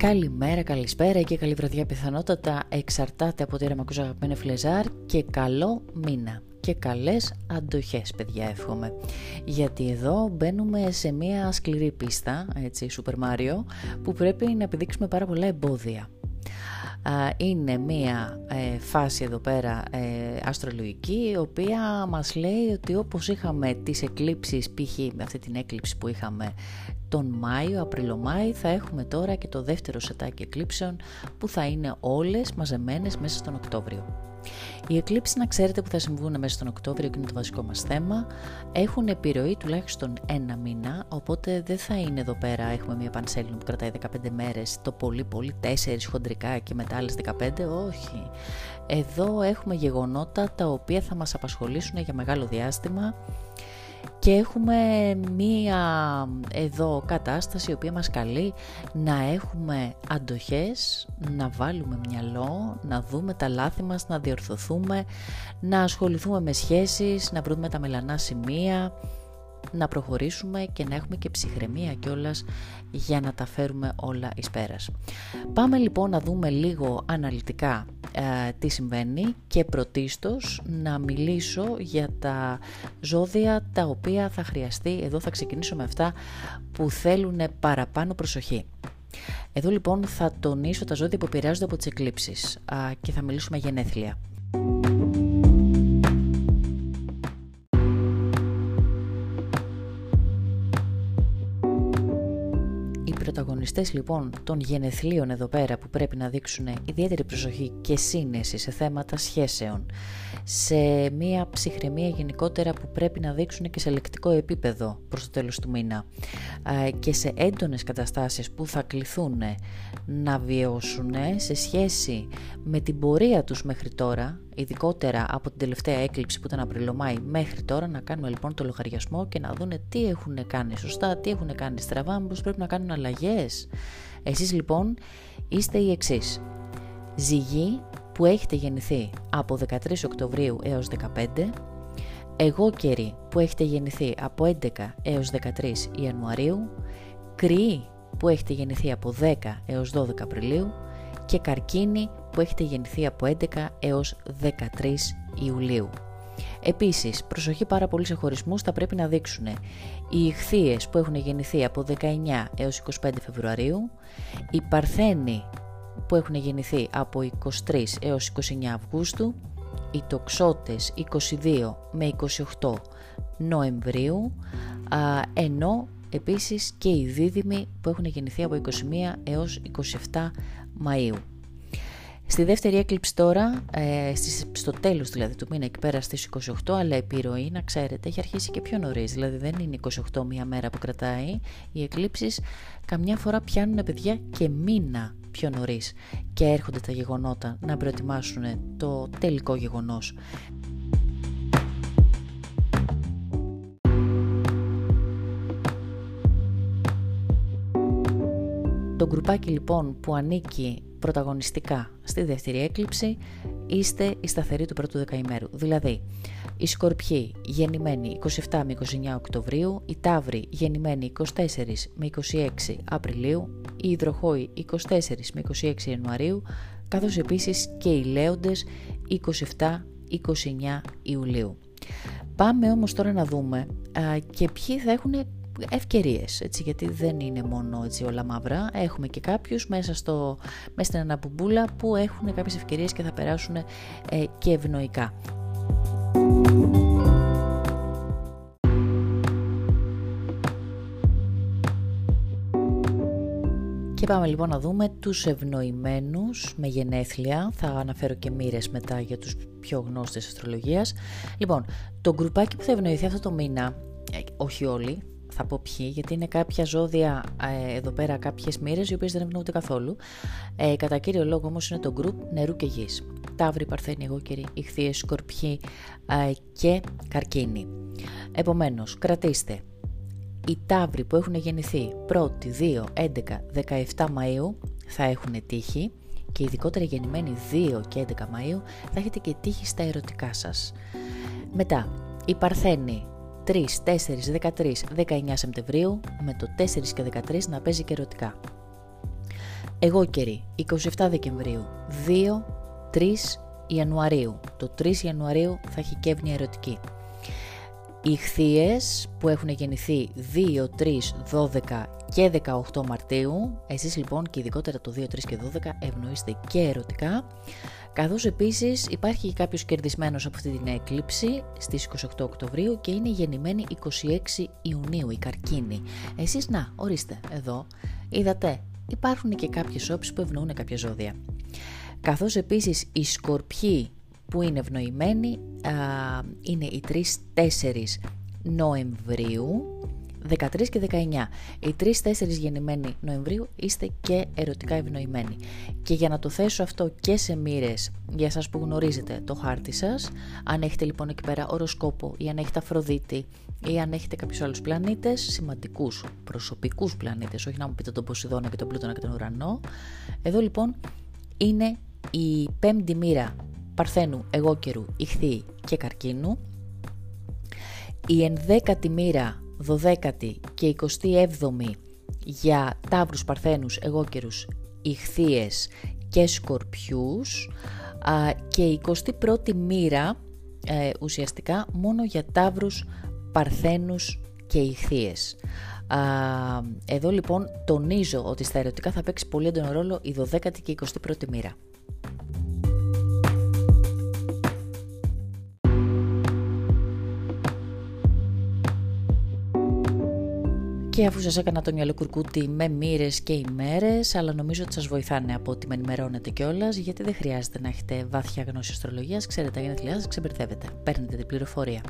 Καλημέρα, καλησπέρα και καλή βραδιά πιθανότατα. Εξαρτάται από τη ρεμακούς αγαπημένη φλεζάρ και καλό μήνα. Και καλές αντοχές παιδιά εύχομαι. Γιατί εδώ μπαίνουμε σε μια σκληρή πίστα έτσι Super Mario που πρέπει να επιδείξουμε πάρα πολλά εμπόδια είναι μία ε, φάση εδώ πέρα ε, αστρολογική η οποία μας λέει ότι όπως είχαμε τις εκλήψεις π.χ. με αυτή την έκλειψη που είχαμε τον Μάιο, Απριλο-Μάη θα έχουμε τώρα και το δεύτερο σετάκι εκλήψεων που θα είναι όλες μαζεμένες μέσα στον Οκτώβριο. Οι εκλήψεις να ξέρετε που θα συμβούν μέσα στον Οκτώβριο και είναι το βασικό μας θέμα έχουν επιρροή τουλάχιστον ένα μήνα οπότε δεν θα είναι εδώ πέρα έχουμε μια πανσέλινο που κρατάει 15 μέρες το πολύ πολύ 4 χοντρικά και μετά άλλες 15 όχι. Εδώ έχουμε γεγονότα τα οποία θα μας απασχολήσουν για μεγάλο διάστημα και έχουμε μία εδώ κατάσταση η οποία μας καλεί να έχουμε αντοχές, να βάλουμε μυαλό, να δούμε τα λάθη μας, να διορθωθούμε, να ασχοληθούμε με σχέσεις, να βρούμε τα μελανά σημεία, να προχωρήσουμε και να έχουμε και ψυχραιμία κιόλας για να τα φέρουμε όλα εις πέρας. Πάμε λοιπόν να δούμε λίγο αναλυτικά ε, τι συμβαίνει και πρωτίστως να μιλήσω για τα ζώδια τα οποία θα χρειαστεί, εδώ θα ξεκινήσω με αυτά που θέλουν παραπάνω προσοχή. Εδώ λοιπόν θα τονίσω τα ζώδια που επηρεάζονται από τις εκλήψεις και θα μιλήσουμε γενέθλια. Πρωταγωνιστές λοιπόν των γενεθλίων εδώ πέρα που πρέπει να δείξουν ιδιαίτερη προσοχή και σύνεση σε θέματα σχέσεων, σε μια ψυχραιμία γενικότερα που πρέπει να δείξουν και σε λεκτικό επίπεδο προς το τέλος του μήνα και σε έντονες καταστάσεις που θα κληθούν να βιώσουν σε σχέση με την πορεία τους μέχρι τώρα ειδικότερα από την τελευταία έκλειψη που ήταν Απριλομάη μέχρι τώρα να κάνουμε λοιπόν το λογαριασμό και να δούνε τι έχουν κάνει σωστά, τι έχουν κάνει στραβά, μήπως πρέπει να κάνουν αλλαγές. Εσείς λοιπόν είστε οι εξής. Ζυγή που έχετε γεννηθεί από 13 Οκτωβρίου έως 15, εγώ καιρή που έχετε γεννηθεί από 11 έως 13 Ιανουαρίου, κρυή που έχετε γεννηθεί από 10 έως 12 Απριλίου και καρκίνη που έχετε γεννηθεί από 11 έως 13 Ιουλίου. Επίσης, προσοχή πάρα πολύ σε χωρισμούς θα πρέπει να δείξουν οι ηχθείες που έχουν γεννηθεί από 19 έως 25 Φεβρουαρίου, οι παρθένοι που έχουν γεννηθεί από 23 έως 29 Αυγούστου, οι τοξότες 22 με 28 Νοεμβρίου, ενώ επίσης και οι δίδυμοι που έχουν γεννηθεί από 21 έως 27 Μαΐου. Στη δεύτερη έκλειψη τώρα, ε, στο τέλος δηλαδή του μήνα εκεί πέρας στις 28, αλλά επιρροή να ξέρετε έχει αρχίσει και πιο νωρίς. δηλαδή δεν είναι 28 μία μέρα που κρατάει, οι εκλήψεις καμιά φορά πιάνουν παιδιά και μήνα πιο νωρίς και έρχονται τα γεγονότα να προετοιμάσουν το τελικό γεγονός. Το γκρουπάκι λοιπόν που ανήκει πρωταγωνιστικά στη δεύτερη έκλειψη είστε η σταθερή του πρώτου δεκαημέρου. Δηλαδή, οι Σκορπιοί γεννημένοι 27 με 29 Οκτωβρίου, οι Ταύροι γεννημένοι 24 με 26 Απριλίου, οι Ιδροχόοι 24 με 26 Ιανουαρίου, καθώς επίσης και οι Λέοντες 27-29 Ιουλίου. Πάμε όμως τώρα να δούμε α, και ποιοι θα έχουν ευκαιρίες, έτσι, γιατί δεν είναι μόνο έτσι, όλα μαύρα. Έχουμε και κάποιους μέσα, στο, μέσα στην αναπομπούλα που έχουν κάποιες ευκαιρίες και θα περάσουν ε, και ευνοϊκά. Και πάμε λοιπόν να δούμε τους ευνοημένους με γενέθλια. Θα αναφέρω και μοίρες μετά για τους πιο γνώστες αστρολογίας. Λοιπόν, το γκρουπάκι που θα ευνοηθεί αυτό το μήνα, ε, όχι όλοι, θα πω ποιοι, γιατί είναι κάποια ζώδια ε, εδώ πέρα, κάποιες μοίρες οι οποίες δεν ευνοούνται καθόλου. Ε, κατά κύριο λόγο όμως είναι το γκρουπ νερού και γης. Ταύροι, Παρθένοι, Εγώκεροι, Ιχθύες, Σκορπιοί ε, και Καρκίνοι. Επομένως, κρατήστε οι Ταύροι που έχουν γεννηθεί 1η, 2, 11, 17 Μαΐου θα έχουν τύχη και ειδικότερα γεννημένοι 2 και 11 Μαΐου θα έχετε και τύχη στα ερωτικά σας. Μετά, οι Παρθένοι 3, 4, 13, 19 Σεπτεμβρίου με το 4 και 13 να παίζει και ερωτικά. Εγώ καιρή, 27 Δεκεμβρίου, 2, 3 Ιανουαρίου. Το 3 Ιανουαρίου θα έχει κεύνοια ερωτική. Οι χθείες που έχουν γεννηθεί 2, 3, 12 και 18 Μαρτίου, εσείς λοιπόν και ειδικότερα το 2, 3 και 12 ευνοείστε και ερωτικά, καθώς επίσης υπάρχει και κάποιος κερδισμένος από αυτή την έκλειψη στις 28 Οκτωβρίου και είναι γεννημένη 26 Ιουνίου η καρκίνη. Εσείς να, ορίστε, εδώ, είδατε, υπάρχουν και κάποιες όψεις που ευνοούν κάποια ζώδια. Καθώς επίσης οι σκορπιοί που είναι ευνοημένοι είναι οι 3-4 Νοεμβρίου 13 και 19. Οι 3-4 γεννημένοι Νοεμβρίου είστε και ερωτικά ευνοημένοι. Και για να το θέσω αυτό και σε μοίρες για εσά που γνωρίζετε το χάρτη σας, αν έχετε λοιπόν εκεί πέρα οροσκόπο ή αν έχετε Αφροδίτη ή αν έχετε κάποιους άλλους πλανήτες, σημαντικούς προσωπικούς πλανήτες, όχι να μου πείτε τον Ποσειδώνα και τον Πλούτονα και τον Ουρανό. Εδώ λοιπόν είναι η πέμπτη μοίρα Παρθένου, εγώκερου, Ιχθύη και Καρκίνου, η ενδέκατη μοίρα, δωδέκατη και 27η για Ταύρους, Παρθένους, εγώκερους, Ιχθύες και Σκορπιούς και η 21η μοίρα ε, ουσιαστικά μόνο για Ταύρους, Παρθένους και Ιχθύες. εδώ λοιπόν τονίζω ότι στα ερωτικά θα παίξει πολύ έντονο ρόλο η 12η και η 21η μοίρα. Και αφού σας έκανα το μυαλό κουρκούτι με μοίρες και ημέρες, αλλά νομίζω ότι σας βοηθάνε από ότι με ενημερώνετε κιόλας, γιατί δεν χρειάζεται να έχετε βάθια γνώση αστρολογίας, ξέρετε τα γενέθλιά σας, ξεμπερδεύετε, παίρνετε την πληροφορία.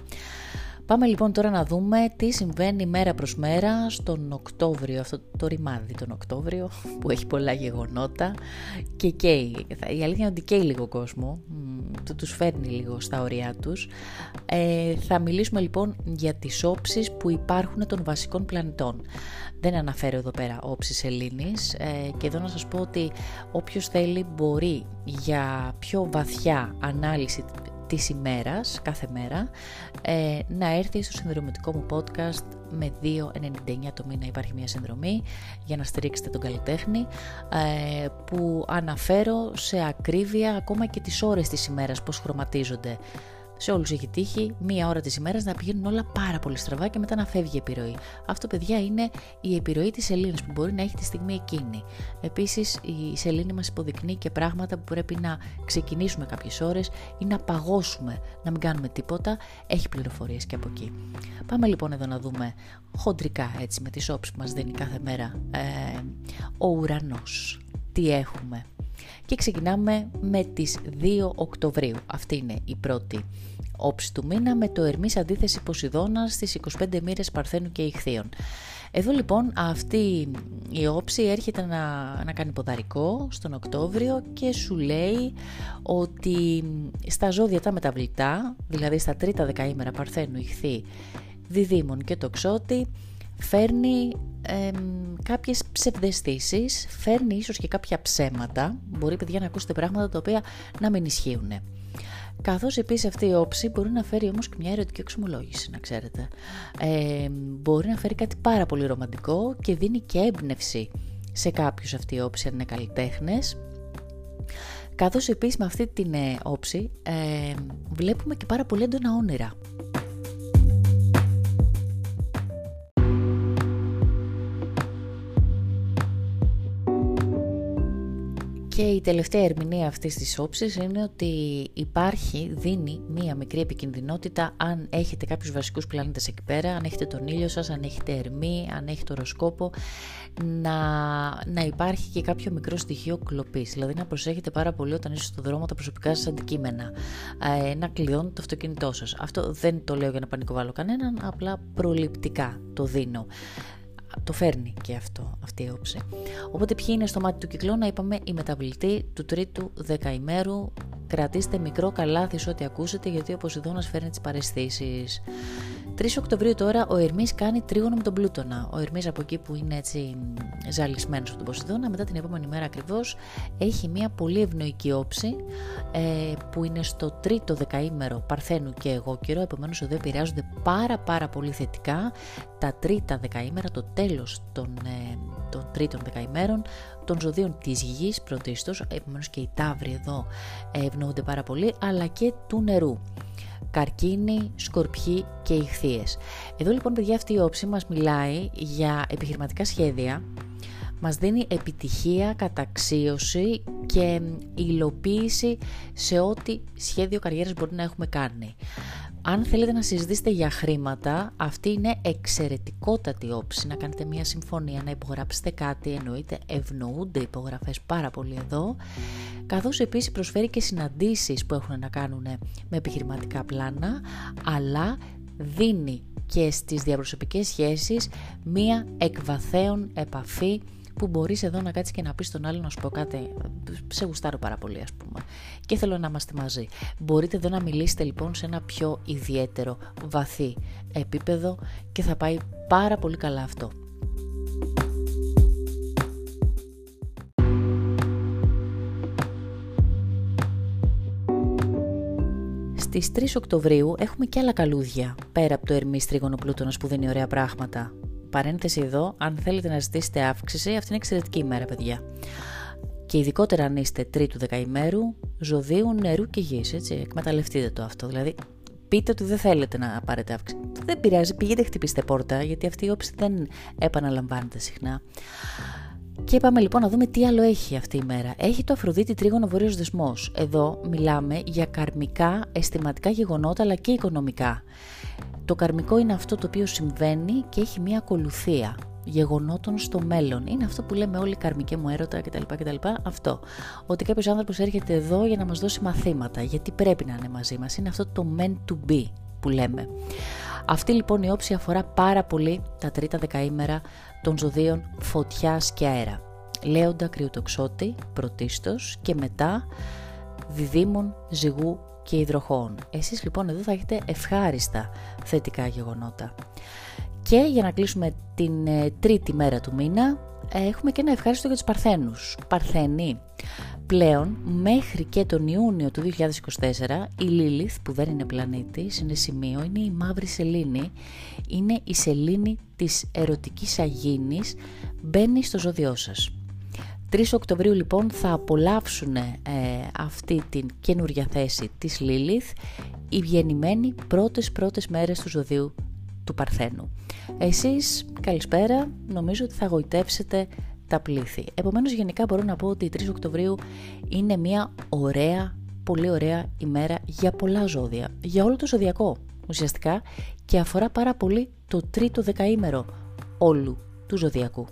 Πάμε λοιπόν τώρα να δούμε τι συμβαίνει μέρα προς μέρα στον Οκτώβριο, αυτό το ρημάδι τον Οκτώβριο που έχει πολλά γεγονότα και καίει. Η αλήθεια είναι ότι καίει λίγο κόσμο, το τους φέρνει λίγο στα ωριά τους. Ε, θα μιλήσουμε λοιπόν για τις όψεις που υπάρχουν των βασικών πλανητών. Δεν αναφέρω εδώ πέρα όψεις Ελλήνης ε, και εδώ να σας πω ότι όποιος θέλει μπορεί για πιο βαθιά ανάλυση της ημέρας, κάθε μέρα, ε, να έρθει στο συνδρομητικό μου podcast με 2,99 το μήνα υπάρχει μια συνδρομή για να στηρίξετε τον καλλιτέχνη ε, που αναφέρω σε ακρίβεια ακόμα και τις ώρες της ημέρας πώς χρωματίζονται σε όλους έχει τύχει μία ώρα της ημέρας να πηγαίνουν όλα πάρα πολύ στραβά και μετά να φεύγει η επιρροή. Αυτό, παιδιά, είναι η επιρροή της σελήνη που μπορεί να έχει τη στιγμή εκείνη. Επίσης, η σελήνη μας υποδεικνύει και πράγματα που πρέπει να ξεκινήσουμε κάποιες ώρες ή να παγώσουμε, να μην κάνουμε τίποτα. Έχει πληροφορίες και από εκεί. Πάμε λοιπόν εδώ να δούμε χοντρικά έτσι με τις όψει που μας δίνει κάθε μέρα ε, ο ουρανός. Τι έχουμε. Και ξεκινάμε με τις 2 Οκτωβρίου. Αυτή είναι η πρώτη όψη του μήνα με το Ερμής αντίθεση Ποσειδώνα στις 25 μοίρες Παρθένου και Ιχθείων. Εδώ λοιπόν αυτή η όψη έρχεται να, να κάνει ποδαρικό στον Οκτώβριο και σου λέει ότι στα ζώδια τα μεταβλητά, δηλαδή στα τρίτα δεκαήμερα Παρθένου, Ιχθύ, Διδήμων και Τοξότη, φέρνει ε, κάποιες ψευδεστήσεις, φέρνει ίσως και κάποια ψέματα, μπορεί παιδιά να ακούσετε πράγματα τα οποία να μην ισχύουν. Καθώς επίσης αυτή η όψη μπορεί να φέρει όμως και μια ερωτική εξομολόγηση, να ξέρετε. Ε, μπορεί να φέρει κάτι πάρα πολύ ρομαντικό και δίνει και έμπνευση σε κάποιους αυτή η όψη αν είναι καλλιτέχνες. Καθώς επίσης με αυτή την ε, όψη ε, βλέπουμε και πάρα πολύ έντονα όνειρα. Και η τελευταία ερμηνεία αυτής της όψης είναι ότι υπάρχει, δίνει μία μικρή επικινδυνότητα αν έχετε κάποιους βασικούς πλανήτες εκεί πέρα, αν έχετε τον ήλιο σας, αν έχετε ερμή, αν έχετε οροσκόπο, να, να υπάρχει και κάποιο μικρό στοιχείο κλοπής. Δηλαδή να προσέχετε πάρα πολύ όταν είστε στο δρόμο τα προσωπικά σας αντικείμενα, ε, να κλειώνετε το αυτοκίνητό σας. Αυτό δεν το λέω για να πανικοβάλω κανέναν, απλά προληπτικά το δίνω το φέρνει και αυτό, αυτή η όψη. Οπότε ποιοι είναι στο μάτι του κυκλώνα, είπαμε η μεταβλητή του τρίτου δεκαημέρου. Κρατήστε μικρό καλάθι σε ό,τι ακούσετε, γιατί ο Ποσειδώνας φέρνει τις παρεσθήσεις. 3 Οκτωβρίου τώρα ο Ερμής κάνει τρίγωνο με τον Πλούτονα. Ο Ερμής από εκεί που είναι έτσι ζαλισμένος από τον Ποσειδώνα, μετά την επόμενη μέρα ακριβώς έχει μια πολύ ευνοϊκή όψη ε, που είναι στο τρίτο δεκαήμερο Παρθένου και εγώ καιρό, επομένως εδώ επηρεάζονται πάρα πάρα πολύ θετικά τα τρίτα δεκαήμερα, το τέλος των, ε, των τρίτων δεκαημέρων των ζωδίων της γης πρωτίστως, επομένως και οι τάβροι εδώ ευνοούνται πάρα πολύ, αλλά και του νερού καρκίνοι, σκορπιοί και ηχθείες. Εδώ λοιπόν παιδιά αυτή η όψη μας μιλάει για επιχειρηματικά σχέδια, μας δίνει επιτυχία, καταξίωση και υλοποίηση σε ό,τι σχέδιο καριέρας μπορεί να έχουμε κάνει. Αν θέλετε να συζητήσετε για χρήματα, αυτή είναι εξαιρετικότατη όψη. Να κάνετε μια συμφωνία, να υπογράψετε κάτι, εννοείται ευνοούνται υπογραφές πάρα πολύ εδώ, καθώς επίσης προσφέρει και συναντήσεις που έχουν να κάνουν με επιχειρηματικά πλάνα, αλλά δίνει και στις διαπροσωπικές σχέσεις μία εκβαθέων επαφή που μπορείς εδώ να κάτσεις και να πεις στον άλλο να σου πω κάτι, σε γουστάρω πάρα πολύ ας πούμε και θέλω να είμαστε μαζί. Μπορείτε εδώ να μιλήσετε λοιπόν σε ένα πιο ιδιαίτερο, βαθύ επίπεδο και θα πάει πάρα πολύ καλά αυτό. Στις 3 Οκτωβρίου έχουμε και άλλα καλούδια, πέρα από το Ερμής Τρίγωνο Πλούτονος που δίνει ωραία πράγματα παρένθεση εδώ, αν θέλετε να ζητήσετε αύξηση, αυτή είναι εξαιρετική ημέρα, παιδιά. Και ειδικότερα αν είστε τρίτου δεκαημέρου, ζωδίου, νερού και γης, έτσι, εκμεταλλευτείτε το αυτό. Δηλαδή, πείτε ότι δεν θέλετε να πάρετε αύξηση. Δεν πειράζει, πηγαίνετε χτυπήστε πόρτα, γιατί αυτή η όψη δεν επαναλαμβάνεται συχνά. Και είπαμε λοιπόν να δούμε τι άλλο έχει αυτή η μέρα. Έχει το Αφροδίτη τρίγωνο βορείος δεσμός. Εδώ μιλάμε για καρμικά, αισθηματικά γεγονότα αλλά και οικονομικά. Το καρμικό είναι αυτό το οποίο συμβαίνει και έχει μια ακολουθία γεγονότων στο μέλλον. Είναι αυτό που λέμε όλοι καρμικέ μου έρωτα κτλ. κτλ. Αυτό. Ότι κάποιος άνθρωπος έρχεται εδώ για να μας δώσει μαθήματα. Γιατί πρέπει να είναι μαζί μας. Είναι αυτό το meant to be που λέμε. Αυτή λοιπόν η όψη αφορά πάρα πολύ τα τρίτα δεκαήμερα των ζωδίων φωτιάς και αέρα. Λέοντα κρυοτοξότη πρωτίστως και μετά διδήμων ζυγού και υδροχών. Εσείς λοιπόν εδώ θα έχετε ευχάριστα θετικά γεγονότα. Και για να κλείσουμε την ε, τρίτη μέρα του μήνα, ε, έχουμε και ένα ευχάριστο για τους Παρθένους. Παρθένοι, πλέον μέχρι και τον Ιούνιο του 2024, η Λίλιθ που δεν είναι πλανήτης, είναι σημείο, είναι η μαύρη σελήνη, είναι η σελήνη της ερωτικής αγίνης, μπαίνει στο ζώδιό σας. 3 Οκτωβρίου λοιπόν θα απολαύσουν ε, αυτή την καινούργια θέση της Λίλιθ οι βγενημένοι πρώτες πρώτες μέρες του ζωδίου του Παρθένου. Εσείς καλησπέρα, νομίζω ότι θα γοητεύσετε τα πλήθη. Επομένως γενικά μπορώ να πω ότι η 3 Οκτωβρίου είναι μια ωραία, πολύ ωραία ημέρα για πολλά ζώδια, για όλο το ζωδιακό ουσιαστικά και αφορά πάρα πολύ το τρίτο δεκαήμερο όλου του ζωδιακού.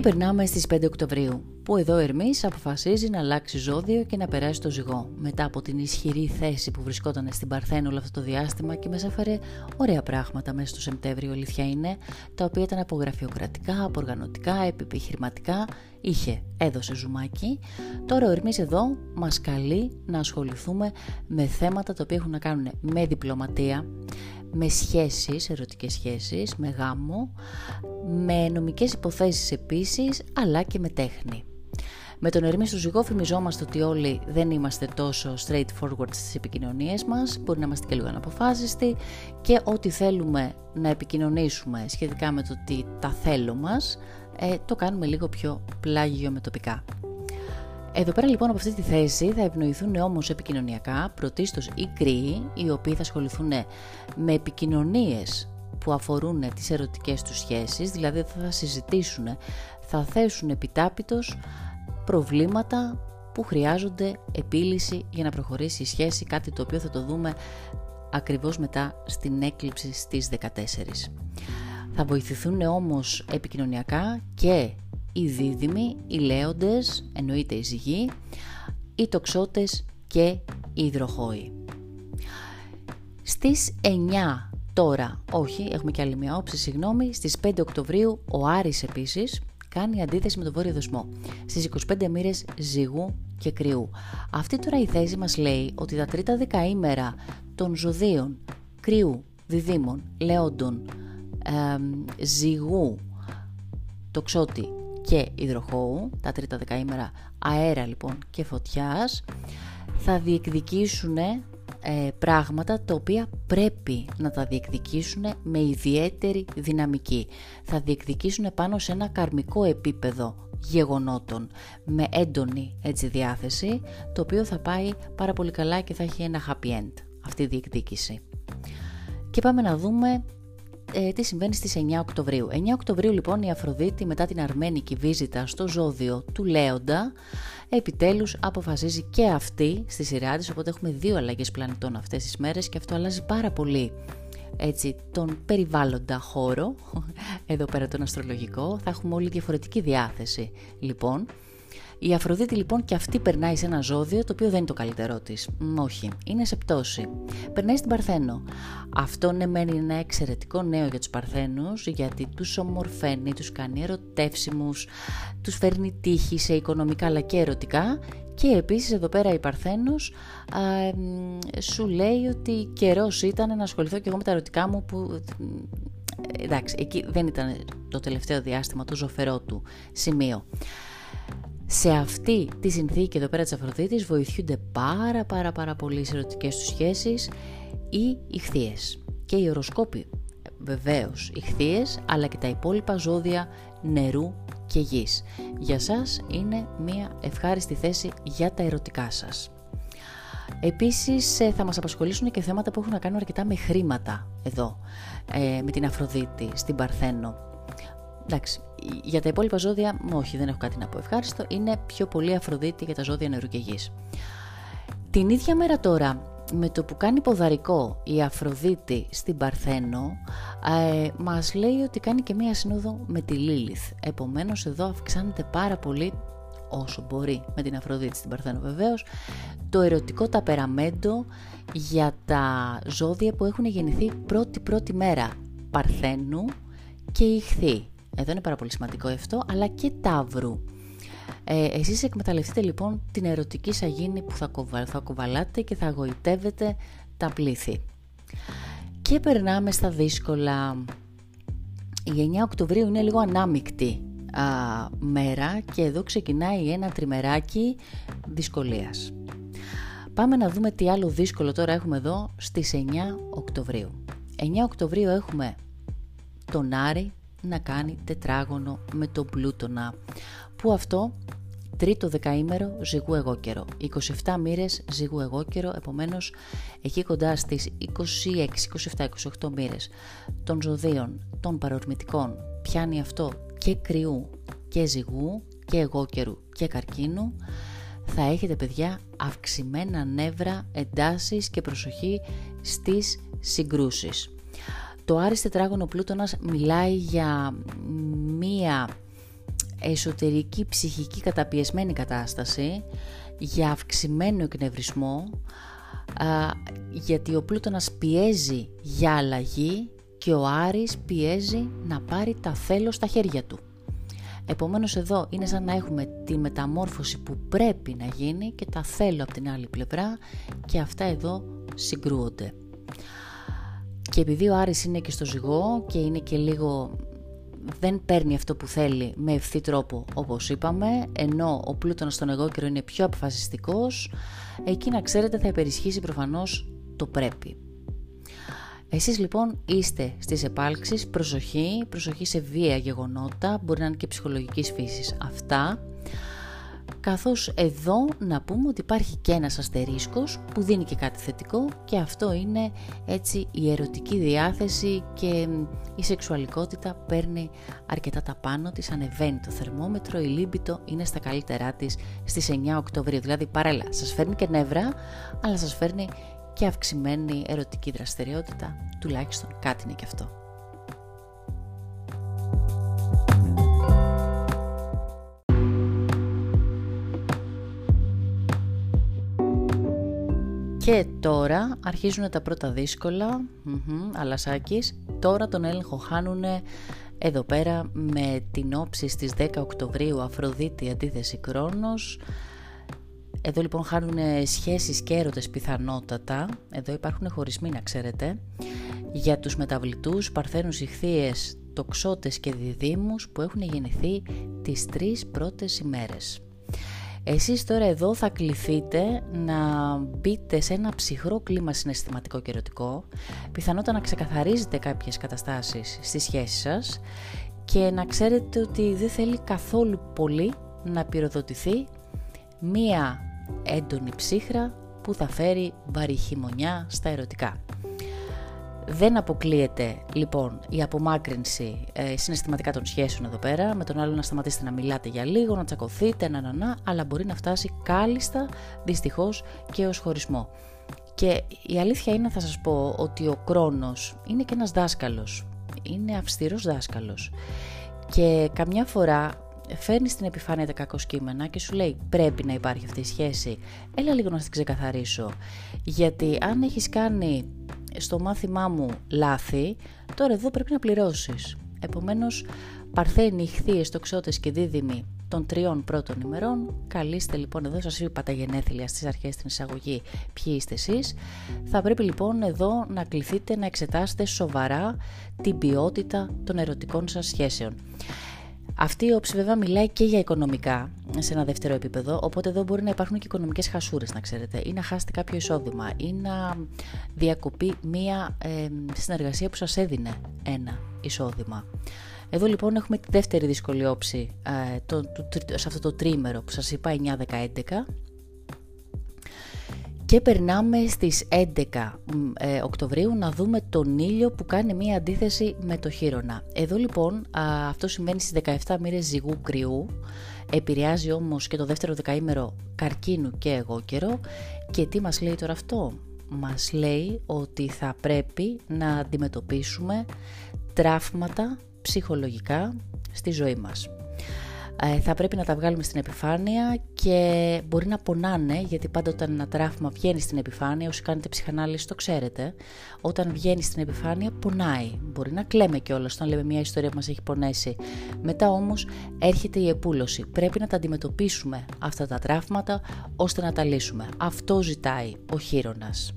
Και περνάμε στις 5 Οκτωβρίου, που εδώ ο Ερμής αποφασίζει να αλλάξει ζώδιο και να περάσει το ζυγό, μετά από την ισχυρή θέση που βρισκόταν στην Παρθένο όλο αυτό το διάστημα και μας έφερε ωραία πράγματα μέσα στο Σεπτέμβριο, αλήθεια είναι, τα οποία ήταν από γραφειοκρατικά, από οργανωτικά, επιχειρηματικά, είχε, έδωσε ζουμάκι. Τώρα ο Ερμής εδώ μας καλεί να ασχοληθούμε με θέματα τα οποία έχουν να κάνουν με διπλωματία, με σχέσεις, ερωτικές σχέσεις, με γάμο, με νομικές υποθέσεις επίσης, αλλά και με τέχνη. Με τον Ερμή στο ζυγό φημιζόμαστε ότι όλοι δεν είμαστε τόσο straightforward στις επικοινωνίες μας, μπορεί να είμαστε και λίγο αναποφάσιστοι και ό,τι θέλουμε να επικοινωνήσουμε σχετικά με το τι τα θέλω μας, ε, το κάνουμε λίγο πιο πλάγιο με τοπικά. Εδώ πέρα λοιπόν από αυτή τη θέση θα ευνοηθούν όμως επικοινωνιακά πρωτίστως οι κρύοι οι οποίοι θα ασχοληθούν με επικοινωνίες που αφορούν τις ερωτικές τους σχέσεις, δηλαδή θα συζητήσουν, θα θέσουν επιτάπητος προβλήματα που χρειάζονται επίλυση για να προχωρήσει η σχέση, κάτι το οποίο θα το δούμε ακριβώς μετά στην έκλειψη στις 14. Θα βοηθηθούν όμως επικοινωνιακά και οι δίδυμοι, οι λέοντες, εννοείται οι ζυγοί, οι τοξότες και οι υδροχόοι. Στις 9 τώρα, όχι, έχουμε και άλλη μια όψη, συγγνώμη, στις 5 Οκτωβρίου ο Άρης επίσης, κάνει αντίθεση με τον βόρειο δεσμό. Στις 25 μοίρες ζυγού και κρυού. Αυτή τώρα η θέση μας λέει ότι τα τρίτα δεκαήμερα των ζωδίων κρυού, διδήμων, λεόντων, ε, ζυγού, τοξότη και υδροχώου, τα τρίτα δεκαήμερα αέρα λοιπόν και φωτιάς, θα διεκδικήσουν ε, πράγματα τα οποία πρέπει να τα διεκδικήσουν με ιδιαίτερη δυναμική. Θα διεκδικήσουν πάνω σε ένα καρμικό επίπεδο γεγονότων με έντονη έτσι, διάθεση το οποίο θα πάει πάρα πολύ καλά και θα έχει ένα happy end αυτή η διεκδίκηση. Και πάμε να δούμε ε, τι συμβαίνει στις 9 Οκτωβρίου. 9 Οκτωβρίου λοιπόν η Αφροδίτη μετά την αρμένικη βίζητα στο ζώδιο του Λέοντα επιτέλους αποφασίζει και αυτή στη σειρά της, οπότε έχουμε δύο αλλαγές πλανητών αυτές τις μέρες και αυτό αλλάζει πάρα πολύ έτσι, τον περιβάλλοντα χώρο, εδώ πέρα τον αστρολογικό, θα έχουμε όλη διαφορετική διάθεση λοιπόν η Αφροδίτη λοιπόν και αυτή περνάει σε ένα ζώδιο το οποίο δεν είναι το καλύτερό της. Όχι, είναι σε πτώση. Περνάει στην Παρθένο. Αυτό ναι μένει ένα εξαιρετικό νέο για τους Παρθένους γιατί τους ομορφαίνει, τους κάνει ερωτεύσιμους, τους φέρνει τύχη σε οικονομικά αλλά και ερωτικά και επίσης εδώ πέρα η Παρθένος σου λέει ότι καιρός ήταν να ασχοληθώ και εγώ με τα ερωτικά μου που εντάξει εκεί δεν ήταν το τελευταίο διάστημα το ζωφερό του σημείο. Σε αυτή τη συνθήκη εδώ πέρα της Αφροδίτης βοηθούνται πάρα πάρα πάρα πολύ οι ερωτικές τους σχέσεις οι ηχθείες και οι οροσκόποι βεβαίως ηχθείες αλλά και τα υπόλοιπα ζώδια νερού και γης. Για σας είναι μια ευχάριστη θέση για τα ερωτικά σας. Επίσης ε, θα μας απασχολήσουν και θέματα που έχουν να κάνουν αρκετά με χρήματα εδώ, ε, με την Αφροδίτη στην Παρθένο Εντάξει, για τα υπόλοιπα ζώδια, όχι, δεν έχω κάτι να πω ευχάριστο. Είναι πιο πολύ Αφροδίτη για τα ζώδια νερού και γης. Την ίδια μέρα τώρα, με το που κάνει ποδαρικό η Αφροδίτη στην Παρθένο, ε, μας λέει ότι κάνει και μία συνόδο με τη Λίλιθ. Επομένως εδώ αυξάνεται πάρα πολύ όσο μπορεί με την Αφροδίτη στην Παρθένο βεβαίως, το ερωτικό ταπεραμέντο για τα ζώδια που έχουν γεννηθεί πρώτη-πρώτη μέρα Παρθένου και Ιχθύ. Εδώ είναι πάρα πολύ σημαντικό αυτό, αλλά και Ταύρου. Ε, εσείς εκμεταλλευτείτε λοιπόν την ερωτική σαγίνη που θα, κοβα, θα κοβαλάτε και θα αγωητεύετε τα πλήθη. Και περνάμε στα δύσκολα. Η 9 Οκτωβρίου είναι λίγο ανάμεικτη α, μέρα και εδώ ξεκινάει ένα τριμεράκι δυσκολίας. Πάμε να δούμε τι άλλο δύσκολο τώρα έχουμε εδώ στις 9 Οκτωβρίου. 9 Οκτωβρίου έχουμε τον Άρη, να κάνει τετράγωνο με τον Πλούτονα που αυτό; Τρίτο δεκαήμερο ζυγού εγώ καιρό. 27 μοίρες ζυγού εγώ καιρό. Επομένως εκεί κοντά στις 26, 27, 28 μοίρες των ζωδίων των παρορμητικών πιάνει αυτό και κρυού και ζυγού και εγώ καιρού και καρκίνου θα έχετε παιδιά αυξημένα νεύρα, εντάσεις και προσοχή στις συγκρούσεις. Το Άρης Τετράγωνο Πλούτονας μιλάει για μία εσωτερική ψυχική καταπιεσμένη κατάσταση, για αυξημένο εκνευρισμό, γιατί ο Πλούτονας πιέζει για αλλαγή και ο Άρης πιέζει να πάρει τα θέλω στα χέρια του. Επομένως εδώ είναι σαν να έχουμε τη μεταμόρφωση που πρέπει να γίνει και τα θέλω από την άλλη πλευρά και αυτά εδώ συγκρούονται. Και επειδή ο Άρης είναι και στο ζυγό και είναι και λίγο δεν παίρνει αυτό που θέλει με ευθύ τρόπο όπως είπαμε ενώ ο Πλούτονας στον εγώ καιρό είναι πιο αποφασιστικός εκεί να ξέρετε θα υπερισχύσει προφανώς το πρέπει. Εσείς λοιπόν είστε στις επάλξεις, προσοχή, προσοχή σε βία γεγονότα, μπορεί να είναι και ψυχολογικής φύσης. Αυτά καθώς εδώ να πούμε ότι υπάρχει και ένας αστερίσκος που δίνει και κάτι θετικό και αυτό είναι έτσι η ερωτική διάθεση και η σεξουαλικότητα παίρνει αρκετά τα πάνω της, ανεβαίνει το θερμόμετρο, η λίμπητο είναι στα καλύτερά της στις 9 Οκτωβρίου, δηλαδή παρέλα σας φέρνει και νεύρα αλλά σας φέρνει και αυξημένη ερωτική δραστηριότητα, τουλάχιστον κάτι είναι και αυτό. Και τώρα αρχίζουν τα πρώτα δύσκολα, αλασάκης, τώρα τον έλεγχο χάνουν εδώ πέρα με την όψη στις 10 Οκτωβρίου Αφροδίτη αντίθεση Κρόνος. Εδώ λοιπόν χάνουν σχέσεις και έρωτες πιθανότατα. Εδώ υπάρχουν χωρισμοί να ξέρετε. Για τους μεταβλητούς, παρθένους ηχθείες, τοξότες και διδήμους που έχουν γεννηθεί τις τρεις πρώτες ημέρες. Εσείς τώρα εδώ θα κληθείτε να μπείτε σε ένα ψυχρό κλίμα συναισθηματικό και ερωτικό, πιθανότατα να ξεκαθαρίζετε κάποιες καταστάσεις στη σχέση σας και να ξέρετε ότι δεν θέλει καθόλου πολύ να πυροδοτηθεί μία έντονη ψύχρα που θα φέρει βαριχημονιά στα ερωτικά. Δεν αποκλείεται λοιπόν η απομάκρυνση ε, συναισθηματικά των σχέσεων εδώ πέρα, με τον άλλο να σταματήσετε να μιλάτε για λίγο, να τσακωθείτε, να να να, αλλά μπορεί να φτάσει κάλλιστα δυστυχώς και ως χωρισμό. Και η αλήθεια είναι θα σας πω ότι ο Κρόνος είναι και ένας δάσκαλος, είναι αυστηρός δάσκαλος και καμιά φορά φέρνει στην επιφάνεια τα κακό κείμενα και σου λέει πρέπει να υπάρχει αυτή η σχέση, έλα λίγο να την ξεκαθαρίσω. Γιατί αν έχεις κάνει στο μάθημά μου λάθη, τώρα εδώ πρέπει να πληρώσεις. Επομένως, παρθένοι, ηχθείες, τοξότες και δίδυμοι των τριών πρώτων ημερών, καλείστε λοιπόν εδώ, σας είπα τα γενέθλια στις αρχές στην εισαγωγή ποιοι είστε εσείς, θα πρέπει λοιπόν εδώ να κληθείτε να εξετάσετε σοβαρά την ποιότητα των ερωτικών σας σχέσεων. Αυτή η όψη βέβαια μιλάει και για οικονομικά σε ένα δεύτερο επίπεδο, οπότε εδώ μπορεί να υπάρχουν και οικονομικές χασούρες να ξέρετε, ή να χάσετε κάποιο εισόδημα, ή να διακοπεί μία ε, συνεργασία που σας έδινε ένα εισόδημα. Εδώ λοιπόν έχουμε τη δεύτερη δύσκολη όψη ε, το, το, σε αυτό το τρίμερο που σας είπα 9-10-11 και περνάμε στις 11 ε, Οκτωβρίου να δούμε τον ήλιο που κάνει μία αντίθεση με το χείρονα. Εδώ λοιπόν αυτό συμβαίνει στις 17 μοίρες ζυγού κρυού, επηρεάζει όμως και το δεύτερο δεκαήμερο καρκίνου και εγώ καιρό και τι μας λέει τώρα αυτό; Μας λέει ότι θα πρέπει να αντιμετωπίσουμε τράφματα ψυχολογικά στη ζωή μας. Ε, θα πρέπει να τα βγάλουμε στην επιφάνεια και μπορεί να πονάνε, γιατί πάντα όταν ένα τραύμα βγαίνει στην επιφάνεια, όσοι κάνετε ψυχανάλυση το ξέρετε, όταν βγαίνει στην επιφάνεια πονάει. Μπορεί να κλαίμε κιόλας όταν λέμε μια ιστορία που μας έχει πονέσει. Μετά όμως έρχεται η επούλωση. Πρέπει να τα αντιμετωπίσουμε αυτά τα τραύματα ώστε να τα λύσουμε. Αυτό ζητάει ο χείρονας.